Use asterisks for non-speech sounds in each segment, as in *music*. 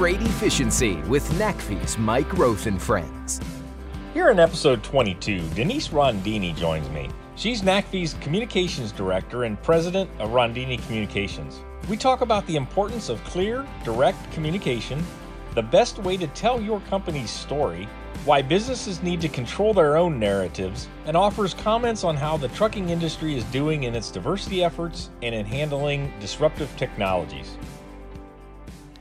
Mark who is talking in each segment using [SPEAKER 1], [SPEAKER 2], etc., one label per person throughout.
[SPEAKER 1] Freight Efficiency with NACFE's Mike Roeth and Friends.
[SPEAKER 2] Here in episode 22, Denise Rondini joins me. She's NACFE's Communications Director and President of Rondini Communications. We talk about the importance of clear, direct communication, the best way to tell your company's story, why businesses need to control their own narratives, and offers comments on how the trucking industry is doing in its diversity efforts and in handling disruptive technologies.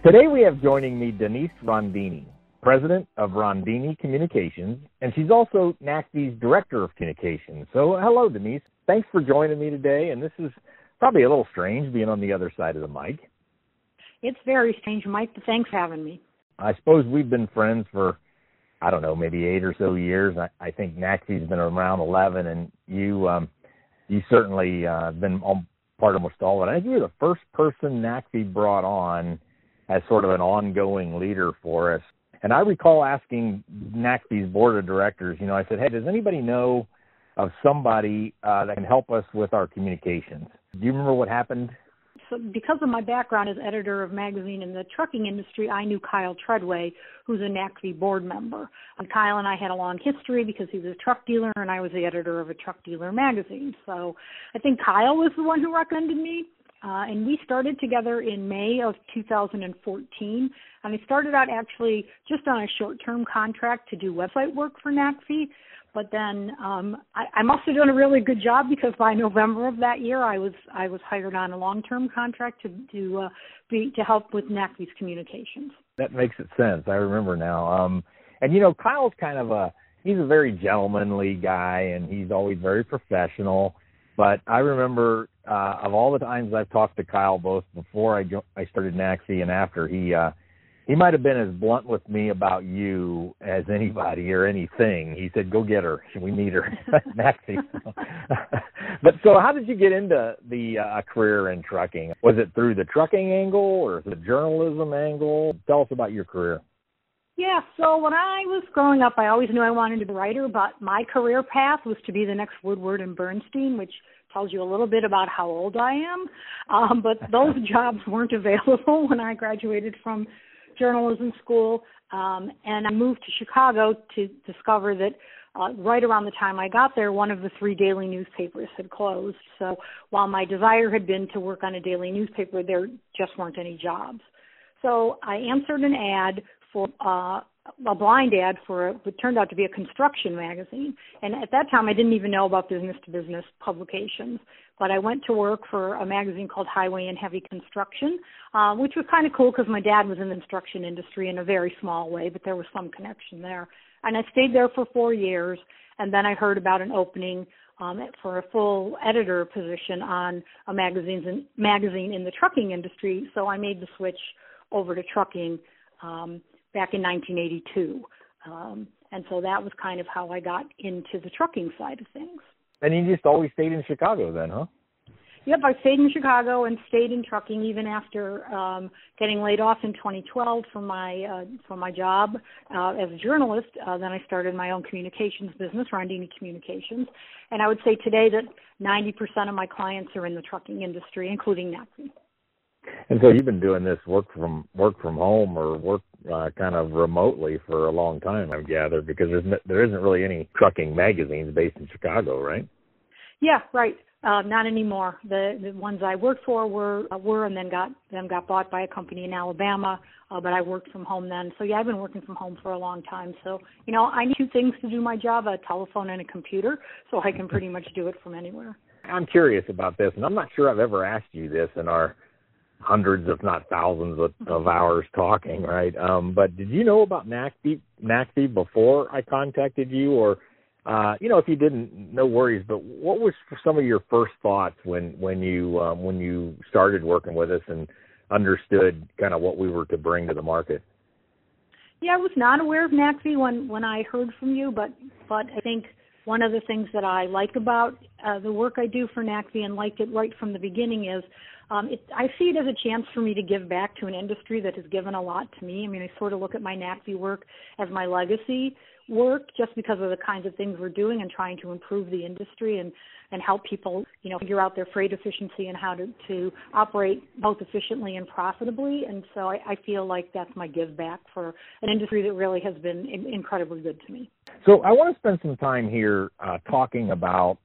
[SPEAKER 3] Today we have joining me Denise Rondini, President of Rondini Communications, and she's also NACFE's Director of Communications. So hello Denise. Thanks for joining me today, and this is probably a little strange being on the other side of the mic.
[SPEAKER 4] It's very strange, Mike, but thanks for having me.
[SPEAKER 3] I suppose we've been friends for I don't know, maybe eight or so years. I, I think NACFE's been around 11, and you um, you certainly uh, been on part of almost all of it. I think you were the first person NACFE brought on as sort of an ongoing leader for us. And I recall asking NACFE's board of directors, you know, I said, hey, does anybody know of somebody uh, that can help us with our communications? Do you remember what happened?
[SPEAKER 4] So because of my background as editor of magazine in the trucking industry, I knew Kyle Treadway, who's a NACFE board member. And Kyle and I had a long history because he was a truck dealer and I was the editor of a truck dealer magazine. So I think Kyle was the one who recommended me. Uh, and we started together in May of 2014. And I started out actually just on a short-term contract to do website work for NACFE. But then um, I, I must have done a really good job because by *laughs* November of that year, I was I was hired on a long-term contract to to uh, be to help with NACFE's communications.
[SPEAKER 3] That makes it sense. I remember now. Um, and you know, Kyle's kind of a he's a very gentlemanly guy, and he's always very professional. But I remember uh, of all the times I've talked to Kyle, both before I I started NACFE and after, he uh, he might have been as blunt with me about you as anybody or anything. He said, "Go get her. *laughs* We need her." *laughs* NACFE. *laughs* but so, how did you get into the uh, career in trucking? Was it through the trucking angle or the journalism angle? Tell us about your career.
[SPEAKER 4] Yeah, so when I was growing up, I always knew I wanted to be a writer, but my career path was to be the next Woodward and Bernstein, which tells you a little bit about how old I am. Um, but *laughs* those jobs weren't available *laughs* when I graduated from journalism school, um, and I moved to Chicago to discover that uh, right around the time I got there, one of the three daily newspapers had closed. So while my desire had been to work on a daily newspaper, there just weren't any jobs. So I answered an ad for uh, a blind ad for a, what turned out to be a construction magazine. And at that time, I didn't even know about business to business publications. But I went to work for a magazine called Highway and Heavy Construction, uh, which was kind of cool because my dad was in the construction industry in a very small way, but there was some connection there. And I stayed there for four years. And then I heard about an opening um, for a full editor position on a magazine magazine in the trucking industry. So I made the switch over to trucking. Um, back in 1982. Um, and so that was kind of how I got into the trucking side of things.
[SPEAKER 3] And you just always stayed in Chicago then, huh?
[SPEAKER 4] Yep, I stayed in Chicago and stayed in trucking even after um, getting laid off in 2012 from my uh, from my job uh, as a journalist. Uh, then I started my own communications business, Rondini Communications, and I would say today that 90% of my clients are in the trucking industry, including NACFE.
[SPEAKER 3] And so you've been doing this work from work from home or work uh, kind of remotely for a long time, I've gathered, because there's there isn't really any trucking magazines based in Chicago, right?
[SPEAKER 4] Yeah, right. Uh, not anymore. The the ones I worked for were uh, were and then got then got bought by a company in Alabama. Uh, but I worked from home then. So yeah, I've been working from home for a long time. So you know, I need two things to do my job: a telephone and a computer. So I can pretty much do it from anywhere.
[SPEAKER 3] I'm curious about this, and I'm not sure I've ever asked you this in our hundreds, if not thousands, of, of hours talking, right? Um, but did you know about NACFE, NACFE before I contacted you, or uh, you know, if you didn't, no worries. But what was some of your first thoughts when when you um, when you started working with us and understood kind of what we were to bring to the market?
[SPEAKER 4] Yeah, I was not aware of NACFE when when I heard from you, but but I think one of the things that I like about uh, the work I do for NACFE and liked it right from the beginning is um, it, I see it as a chance for me to give back to an industry that has given a lot to me. I mean, I sort of look at my NACFE work as my legacy work just because of the kinds of things we're doing and trying to improve the industry and and help people you know figure out their freight efficiency and how to to operate both efficiently and profitably and so I, I feel like that's my give back for an industry that really has been in, incredibly good to me.
[SPEAKER 3] So I want to spend some time here uh, talking about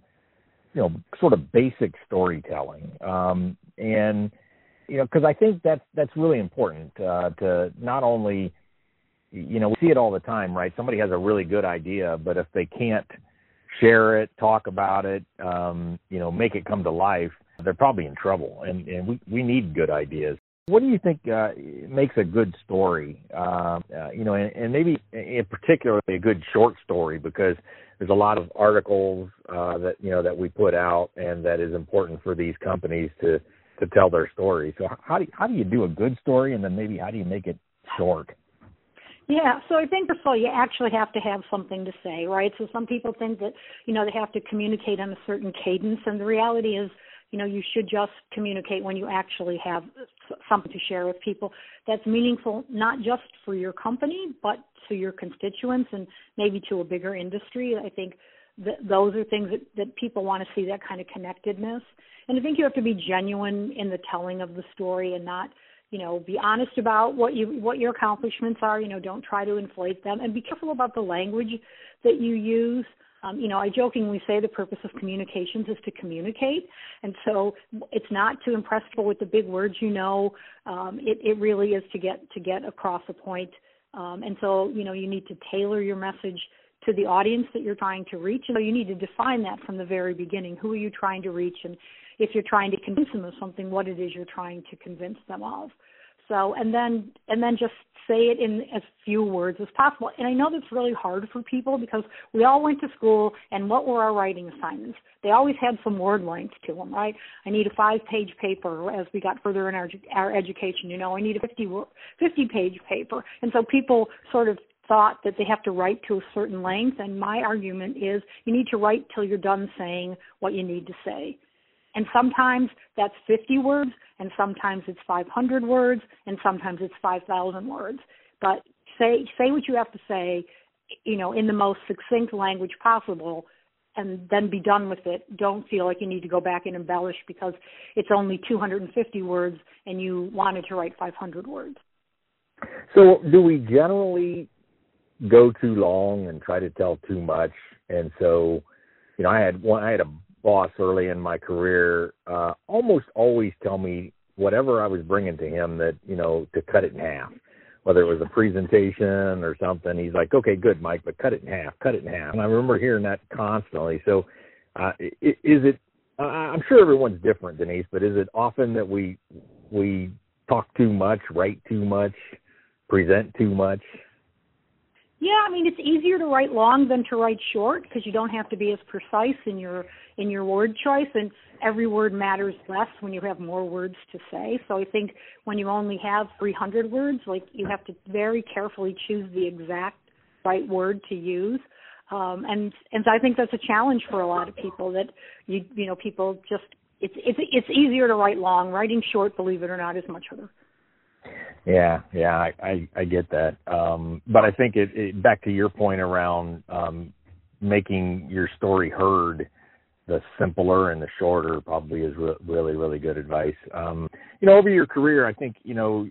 [SPEAKER 3] you know sort of basic storytelling um, and you know because I think that's that's really important uh, to not only you know we see it all the time right? Somebody has a really good idea but if they can't share it talk about it um, you know make it come to life they're probably in trouble. And and we we need good ideas. What do you think uh, makes a good story? Uh, uh, you know and, and maybe in particularly a good short story because there's a lot of articles uh, that you know that we put out and that is important for these companies to to tell their story. So how do you, how do you do a good story and then maybe how do you make it short
[SPEAKER 4] yeah, so I think first of all, you actually have to have something to say, right? So some people think that you know they have to communicate on a certain cadence, and the reality is, you know, you should just communicate when you actually have something to share with people that's meaningful, not just for your company, but to your constituents and maybe to a bigger industry. I think that those are things that, that people want to see that kind of connectedness, and I think you have to be genuine in the telling of the story and not you know be honest about what you what your accomplishments are you know don't try to inflate them and be careful about the language that you use um, you know, I jokingly say the purpose of communications is to communicate, and so it's not to impress people with the big words. You know, um, it, it really is to get to get across a point. Um, and so, you know, you need to tailor your message to the audience that you're trying to reach. And so you need to define that from the very beginning. Who are you trying to reach? And if you're trying to convince them of something, what it is you're trying to convince them of. So, and then and then just say it in as few words as possible. And I know that's really hard for people because we all went to school, and what were our writing assignments? They always had some word length to them, right? I need a five-page paper as we got further in our our education. You know, I need a 50 50-page paper, and so people sort of thought that they have to write to a certain length. And my argument is, you need to write till you're done saying what you need to say. And sometimes that's 50 words, and sometimes it's 500 words, and sometimes it's 5,000 words. But say say what you have to say, you know, in the most succinct language possible, and then be done with it. Don't feel like you need to go back and embellish because it's only 250 words and you wanted to write 500 words.
[SPEAKER 3] So, do we generally go too long and try to tell too much? And so, you know, I had one. I had a boss early in my career uh, almost always tell me whatever I was bringing to him that you know to cut it in half, whether it was a presentation or something. He's like, "Okay, good, Mike, but cut it in half, cut it in half." And I remember hearing that constantly. So, uh, is it? I'm sure everyone's different, Denise, but is it often that we we talk too much, write too much, present too much?
[SPEAKER 4] Yeah, I mean it's easier to write long than to write short because you don't have to be as precise in your in your word choice and every word matters less when you have more words to say. So I think when you only have 300 words, like you have to very carefully choose the exact right word to use. Um, and and I think that's a challenge for a lot of people that you you know people just it's it's it's easier to write long. Writing short, believe it or not, is much harder.
[SPEAKER 3] Yeah, yeah, I I, I get that. Um, but I think it, it back to your point around um, making your story heard the simpler and the shorter probably is re- really really good advice. Um you know over your career i think you know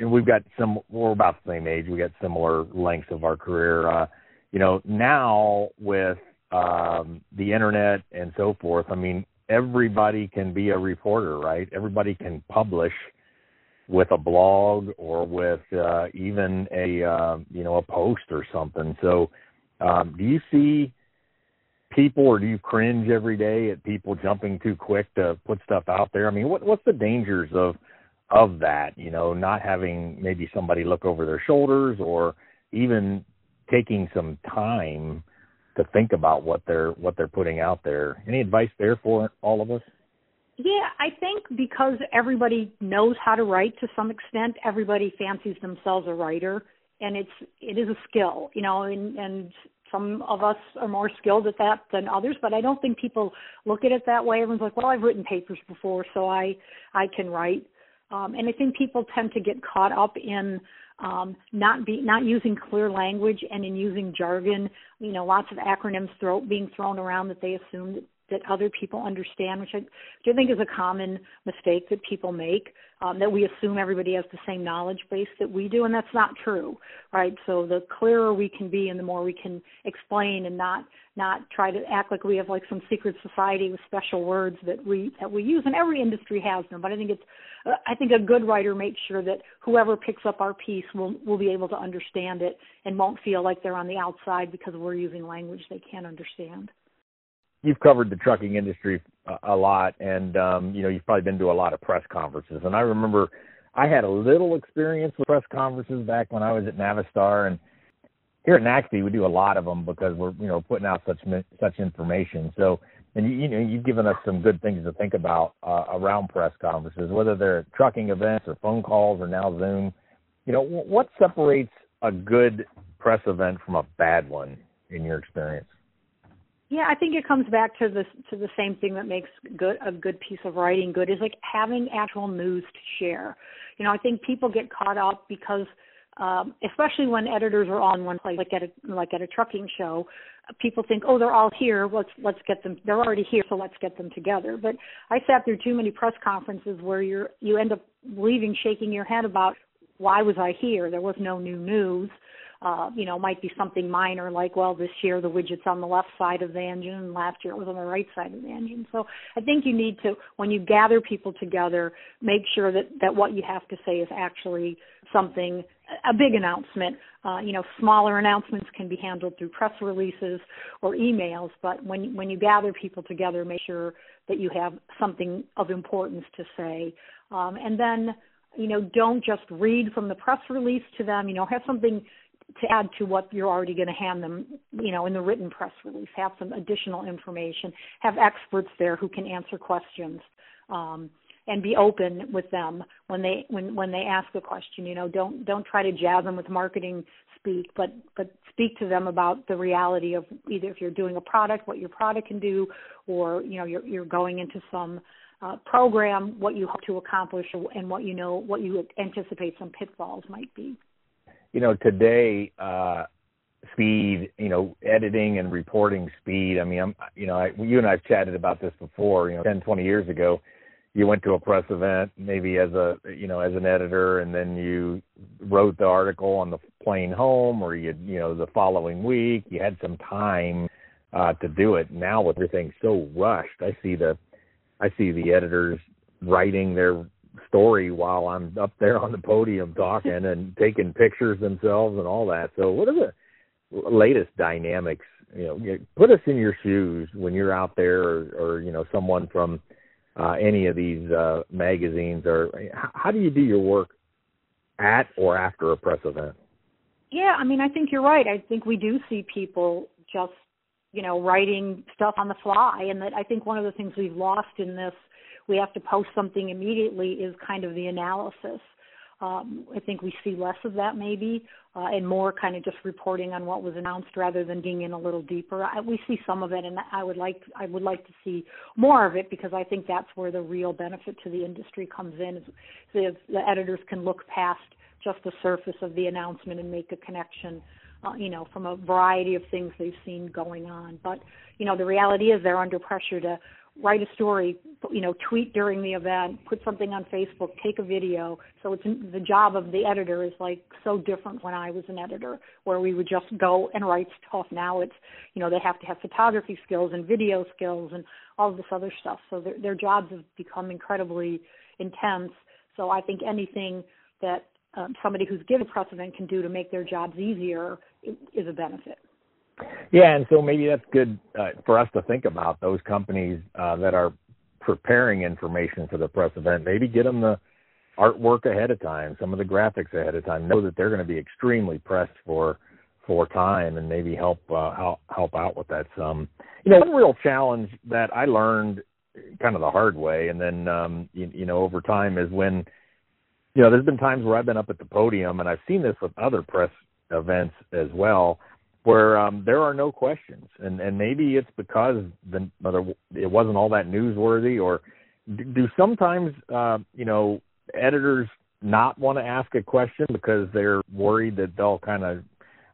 [SPEAKER 3] and we've got some we're about the same age we got similar lengths of our career. Uh you know now with um the internet and so forth i mean everybody can be a reporter right? Everybody can publish with a blog or with uh even a uh you know a post or something so um do you see people, or do you cringe every day at people jumping too quick to put stuff out there? I mean, what what's the dangers of of that? You know, not having maybe somebody look over their shoulders, or even taking some time to think about what they're what they're putting out there. Any advice there for all of us?
[SPEAKER 4] Yeah, I think because everybody knows how to write to some extent, everybody fancies themselves a writer and it's it is a skill, you know, and and some of us are more skilled at that than others, but I don't think people look at it that way. Everyone's like, "Well, I've written papers before, so I I can write." Um, and I think people tend to get caught up in um, not be not using clear language and in using jargon. You know, lots of acronyms throw, being thrown around that they assume that that other people understand, which I, which I think is a common mistake that people make. Um, that we assume everybody has the same knowledge base that we do, and that's not true, right? So the clearer we can be, and the more we can explain, and not not try to act like we have like some secret society with special words that we that we use, and every industry has them. But I think it's I think a good writer makes sure that whoever picks up our piece will will be able to understand it and won't feel like they're on the outside because we're using language they can't understand
[SPEAKER 3] you've covered the trucking industry a, a lot, and um, you know you've probably been to a lot of press conferences. And I remember I had a little experience with press conferences back when I was at Navistar, and here at NACFE we do a lot of them because we're you know putting out such such information. So and you, you know you've given us some good things to think about uh, around press conferences, whether they're trucking events or phone calls or now Zoom. You know what separates a good press event from a bad one in your experience?
[SPEAKER 4] Yeah, I think it comes back to the to the same thing that makes good a good piece of writing good is like having actual news to share. You know, I think people get caught up because um, especially when editors are on one place, like at a like at a trucking show, people think, oh, they're all here. Let's let's get them. They're already here, so let's get them together. But I sat through too many press conferences where you're you end up leaving shaking your head about why was I here? There was no new news uh, you know, might be something minor like, well, this year the widget's on the left side of the engine and last year it was on the right side of the engine. So I think you need to, when you gather people together, make sure that, that what you have to say is actually something, a big announcement. Uh, you know, smaller announcements can be handled through press releases or emails, but when, when you gather people together, make sure that you have something of importance to say. Um, and then, you know, don't just read from the press release to them, you know, have something to add to what you're already going to hand them, you know, in the written press release. Have some additional information. Have experts there who can answer questions, um, and be open with them when they when when they ask a question. You know, don't don't try to jazz them with marketing speak, but but speak to them about the reality of either if you're doing a product, what your product can do, or you know you're you're going into some uh, program, what you hope to accomplish, and what you know what you anticipate some pitfalls might be
[SPEAKER 3] you know, today, uh, speed, you know, editing and reporting speed. I mean, I'm, you know, I, you and I've chatted about this before, you know, 10, 20 years ago, you went to a press event maybe as a, you know, as an editor and then you wrote the article on the plane home or you, you know, the following week, you had some time, uh, to do it. Now with everything so rushed, I see the, I see the editors writing their story while I'm up there on the podium talking and *laughs* taking pictures themselves and all that. So, what are the latest dynamics? You know, put us in your shoes when you're out there, or, or you know, someone from uh, any of these uh, magazines, or how do you do your work at or after a press event?
[SPEAKER 4] Yeah, I mean, I think you're right. I think we do see people just, you know, writing stuff on the fly, and that I think one of the things we've lost in this we have to post something immediately is kind of the analysis. Um, I think we see less of that maybe, uh, and more kind of just reporting on what was announced rather than digging in a little deeper. I, we see some of it, and I would like I would like to see more of it because I think that's where the real benefit to the industry comes in. Is the editors can look past just the surface of the announcement and make a connection. Uh, you know, from a variety of things they've seen going on. But, you know, the reality is they're under pressure to write a story, you know, tweet during the event, put something on Facebook, take a video. So it's the job of the editor is like so different when I was an editor, where we would just go and write stuff. Now it's, you know, they have to have photography skills and video skills and all of this other stuff. So their, their jobs have become incredibly intense. So I think anything that um, somebody who's given precedent can do to make their jobs easier is a benefit.
[SPEAKER 3] Yeah, and so maybe that's good uh, for us to think about those companies uh, that are preparing information for the press event. Maybe get them the artwork ahead of time, some of the graphics ahead of time. Know that they're going to be extremely pressed for for time, and maybe help uh, help help out with that some. You know, one real challenge that I learned kind of the hard way, and then um, you, you know over time is when you know there's been times where I've been up at the podium, and I've seen this with other press events as well where um, there are no questions, and and maybe it's because the it wasn't all that newsworthy, or do sometimes uh, you know editors not want to ask a question because they're worried that they'll kind of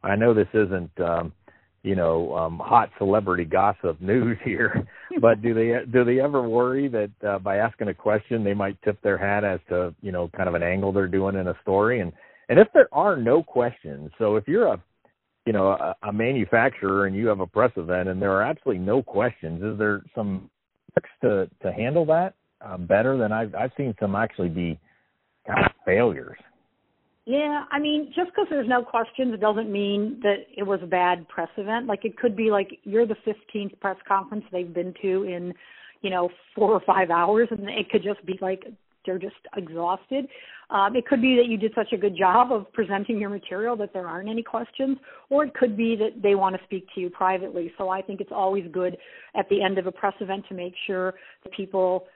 [SPEAKER 3] I know this isn't um, you know um, hot celebrity gossip *laughs* news here, but do they do they ever worry that uh, by asking a question they might tip their hat as to you know kind of an angle they're doing in a story? And and if there are no questions, so if you're a you know a, a manufacturer and you have a press event and there are absolutely no questions, is there some to to handle that uh, better than I've I've seen some actually be kind of failures.
[SPEAKER 4] Yeah, I mean, just because there's no questions doesn't mean that it was a bad press event. Like it could be like you're the 15th press conference they've been to in, you know, four or five hours, and it could just be like they're just exhausted. Um, it could be that you did such a good job of presenting your material that there aren't any questions, or it could be that they want to speak to you privately. So I think it's always good at the end of a press event to make sure the people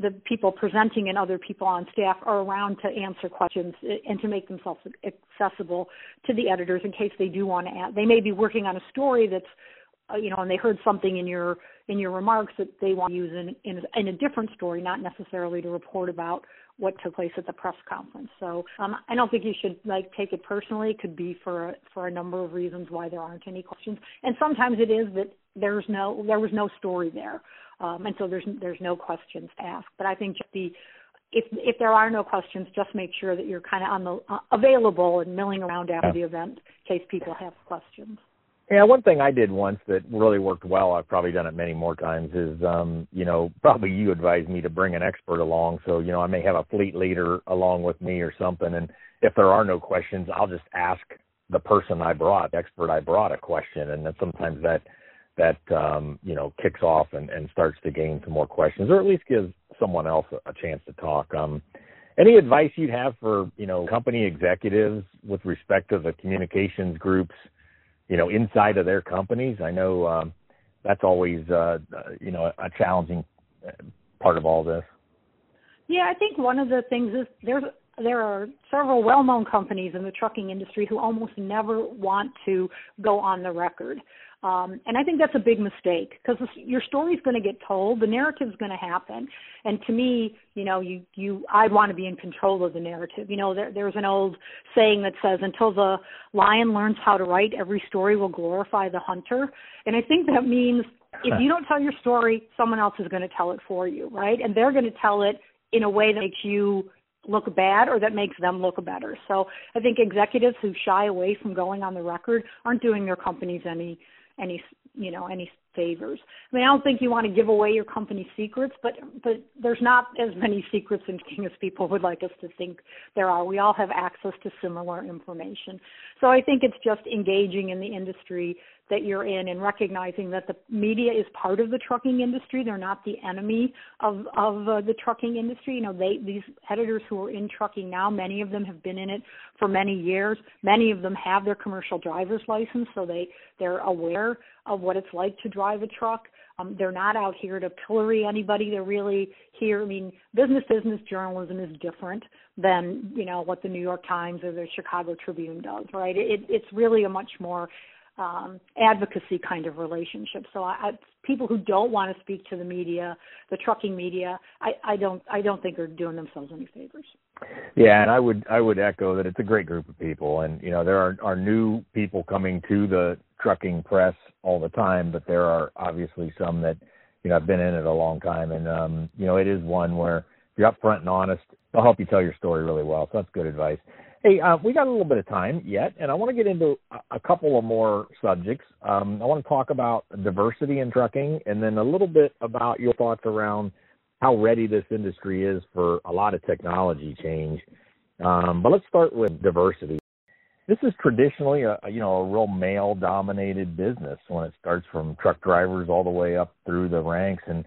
[SPEAKER 4] the people presenting and other people on staff are around to answer questions and to make themselves accessible to the editors in case they do want to add. They may be working on a story that's, uh, you know, and they heard something in your in your remarks that they want to use in, in in a different story, not necessarily to report about what took place at the press conference. So um, I don't think you should like take it personally. It could be for a, for a number of reasons why there aren't any questions, and sometimes it is that there's no there was no story there um, and so there's there's no questions to ask. But I think just the if if there are no questions, just make sure that you're kind of on the uh, available and milling around after yeah. the event in case people have questions.
[SPEAKER 3] Yeah, one thing I did once that really worked well, I've probably done it many more times, is um, you know, probably you advised me to bring an expert along. So, you know, I may have a fleet leader along with me or something and if there are no questions, I'll just ask the person I brought, the expert I brought a question and then sometimes that that um, you know kicks off and, and starts to gain some more questions, or at least gives someone else a, a chance to talk. Um, any advice you'd have for you know company executives with respect to the communications groups, you know, inside of their companies? I know um, that's always uh, you know a challenging uh, part of all this.
[SPEAKER 4] Yeah, I think one of the things is there's there are several well-known companies in the trucking industry who almost never want to go on the record. Um, and I think that's a big mistake because your story's going to get told, the narrative's going to happen. And to me, you know, you you I want to be in control of the narrative. You know, there, there's an old saying that says, "Until the lion learns how to write, every story will glorify the hunter." And I think that means if you don't tell your story, someone else is going to tell it for you, right? And they're going to tell it in a way that makes you look bad or that makes them look better. So I think executives who shy away from going on the record aren't doing their companies any any you know any favors. I mean, I don't think you want to give away your company secrets, but but there's not as many secrets in King as people would like us to think there are. We all have access to similar information. So I think it's just engaging in the industry that you're in and recognizing that the media is part of the trucking industry. They're not the enemy of of uh, the trucking industry. You know, they these editors who are in trucking now, many of them have been in it for many years. Many of them have their commercial driver's license, so they they're aware of what it's like to drive a truck. Um, they're not out here to pillory anybody. They're really here. I mean, business business journalism is different than you know what the New York Times or the Chicago Tribune does, right? It, it's really a much more um, advocacy kind of relationship. So I, I, people who don't want to speak to the media, the trucking media, I, I don't I don't think are doing themselves any favors.
[SPEAKER 3] Yeah, and I would I would echo that it's a great group of people, and you know there are are new people coming to the trucking press all the time, but there are obviously some that you know have been in it a long time, and um, you know it is one where if you're upfront and honest, they'll help you tell your story really well. So that's good advice. Hey, uh, we got a little bit of time yet, and I want to get into a couple of more subjects. Um, I want to talk about diversity in trucking, and then a little bit about your thoughts around how ready this industry is for a lot of technology change. Um, but let's start with diversity. This is traditionally a you know a real male dominated business when it starts from truck drivers all the way up through the ranks and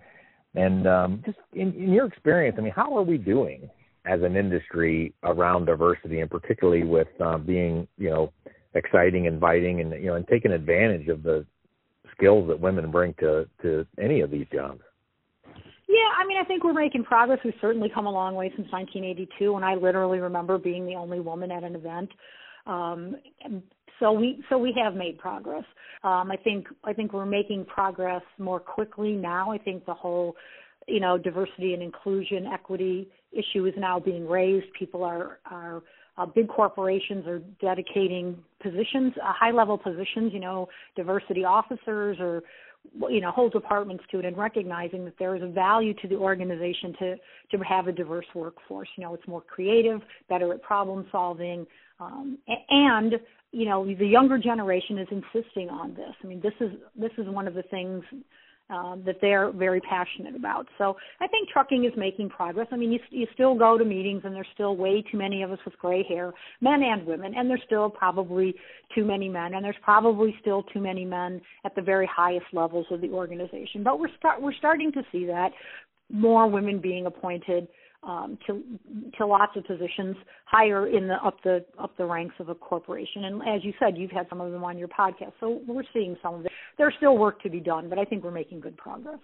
[SPEAKER 3] and um, just in, in your experience, I mean, how are we doing as an industry around diversity, and particularly with uh, being you know exciting, inviting, and you know and taking advantage of the skills that women bring to to any of these jobs.
[SPEAKER 4] Yeah, I mean, I think we're making progress. We've certainly come a long way since 1982, when I literally remember being the only woman at an event. Um, so we so we have made progress. Um, I think I think we're making progress more quickly now. I think the whole you know diversity and inclusion equity issue is now being raised. People are are uh, big corporations are dedicating positions, uh, high level positions, you know, diversity officers or you know whole departments to it and recognizing that there is a value to the organization to to have a diverse workforce you know it's more creative better at problem solving um, and you know the younger generation is insisting on this i mean this is this is one of the things um, that they're very passionate about. So I think trucking is making progress. I mean, you, you still go to meetings, and there's still way too many of us with gray hair, men and women, and there's still probably too many men, and there's probably still too many men at the very highest levels of the organization. But we're start we're starting to see that more women being appointed um, to to lots of positions higher in the up the up the ranks of a corporation. And as you said, you've had some of them on your podcast, so we're seeing some of it. There's still work to be done, but I think we're making good progress.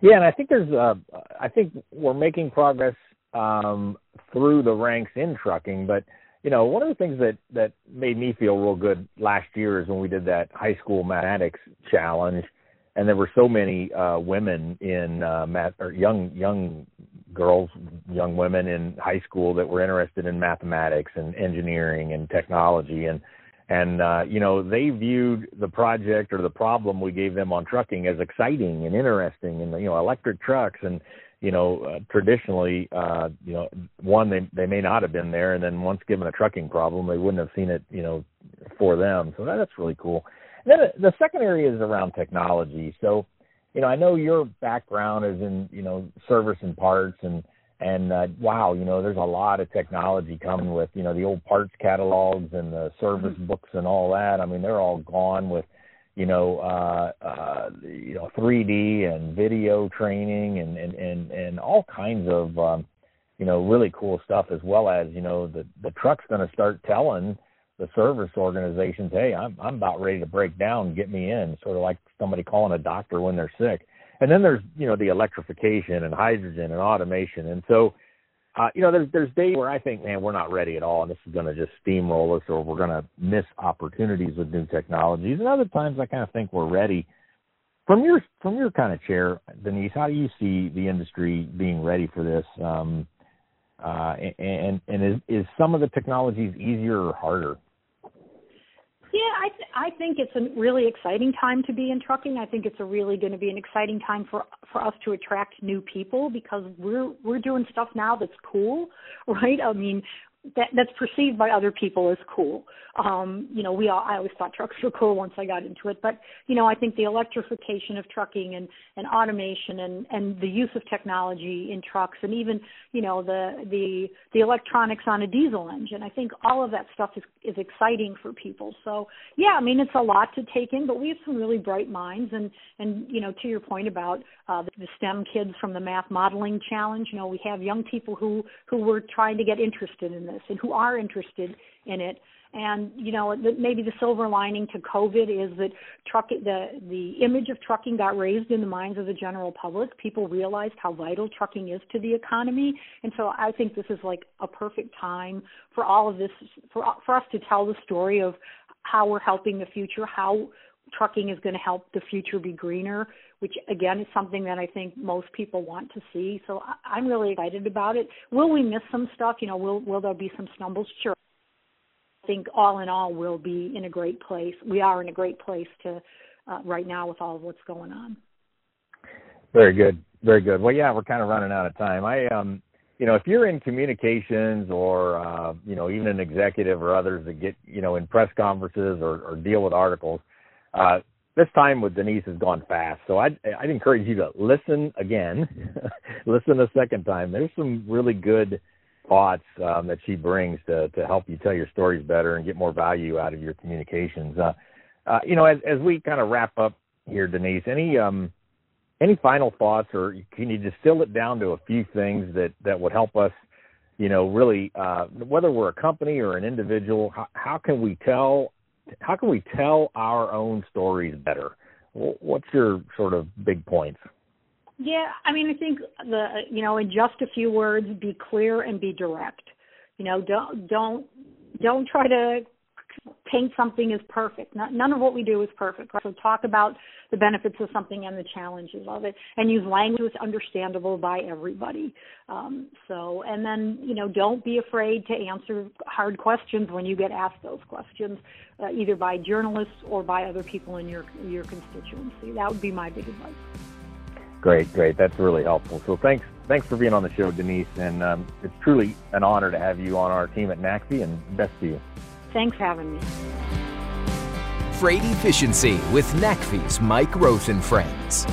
[SPEAKER 3] Yeah, and I think there's uh, I think we're making progress um, through the ranks in trucking, but you know, one of the things that that made me feel real good last year is when we did that high school mathematics challenge, and there were so many uh, women in uh, math or young young girls, young women in high school that were interested in mathematics and engineering and technology. And and uh, you know they viewed the project or the problem we gave them on trucking as exciting and interesting and you know electric trucks. And you know uh, traditionally uh you know one they they may not have been there. And then once given a trucking problem they wouldn't have seen it you know for them. So that, that's really cool and then the, the second area is around technology so you know, I know your background is in, you know, service and parts and, and uh, wow, you know, there's a lot of technology coming with, you know, the old parts catalogs and the service mm-hmm. books and all that. I mean, they're all gone with, you know, uh, uh, you know, 3D and video training and, and, and, and all kinds of, um, you know, really cool stuff as well as, you know, the, the truck's going to start telling, the service organizations, hey, I'm I'm about ready to break down, get me in, sort of like somebody calling a doctor when they're sick. And then there's you know the electrification and hydrogen and automation, and so uh, you know there's there's days where I think, man, we're not ready at all, and this is going to just steamroll us, or we're going to miss opportunities with new technologies. And other times I kind of think we're ready. From your from your kind of chair, Denise, how do you see the industry being ready for this? Um, uh, and and is is some of the technologies easier or harder?
[SPEAKER 4] Yeah, I th- I think it's a really exciting time to be in trucking. I think it's a really going to be an exciting time for for us to attract new people because we're we're doing stuff now that's cool, *laughs* right? I mean, that that's perceived by other people as cool. Um, you know, we all, I always thought trucks were cool once I got into it, but you know, I think the electrification of trucking and and automation and and the use of technology in trucks and even you know the the the electronics on a diesel engine. I think all of that stuff is is exciting for people. So yeah, I mean, it's a lot to take in, but we have some really bright minds and and you know, to your point about uh, the, STEM kids from the math modeling challenge, you know, we have young people who who were trying to get interested in and who are interested in it. And you know, maybe the silver lining to COVID is that truck the the image of trucking got raised in the minds of the general public. People realized how vital trucking is to the economy, and so I think this is like a perfect time for all of this for for us to tell the story of how we're helping the future, how trucking is going to help the future be greener, which again is something that I think most people want to see. So I'm really excited about it. Will we miss some stuff? You know, will will there be some stumbles? Sure. I think all in all we'll be in a great place. We are in a great place to uh, right now with all of what's going on.
[SPEAKER 3] Very good. Very good. Well, yeah, we're kind of running out of time. I um you know, if you're in communications or uh, you know, even an executive or others that get, you know, in press conferences or, or deal with articles, uh, this time with Denise has gone fast. So I'd, I'd encourage you to listen again, *laughs* listen a second time. There's some really good thoughts um, that she brings to, to help you tell your stories better and get more value out of your communications. Uh, uh, you know, as, as we kind of wrap up here, Denise, any um, any final thoughts, or can you distill it down to a few things that that would help us? You know, really, uh, whether we're a company or an individual, how, how can we tell how can we tell our own stories better? What's your sort of big points?
[SPEAKER 4] Yeah, I mean, I think the you know, in just a few words, be clear and be direct. You know, don't don't don't try to paint something as perfect. none of what we do is perfect. Right? So talk about the benefits of something and the challenges of it, and use language that's understandable by everybody. Um, so, and then you know, don't be afraid to answer hard questions when you get asked those questions, uh, either by journalists or by other people in your your constituency. That would be my big advice.
[SPEAKER 3] Great, great. That's really helpful. So thanks, thanks for being on the show, Denise. And um, it's truly an honor to have you on our team at NACFE, and best to you.
[SPEAKER 4] Thanks for having me.
[SPEAKER 1] Freight Efficiency with NACFE's Mike Roeth and Friends.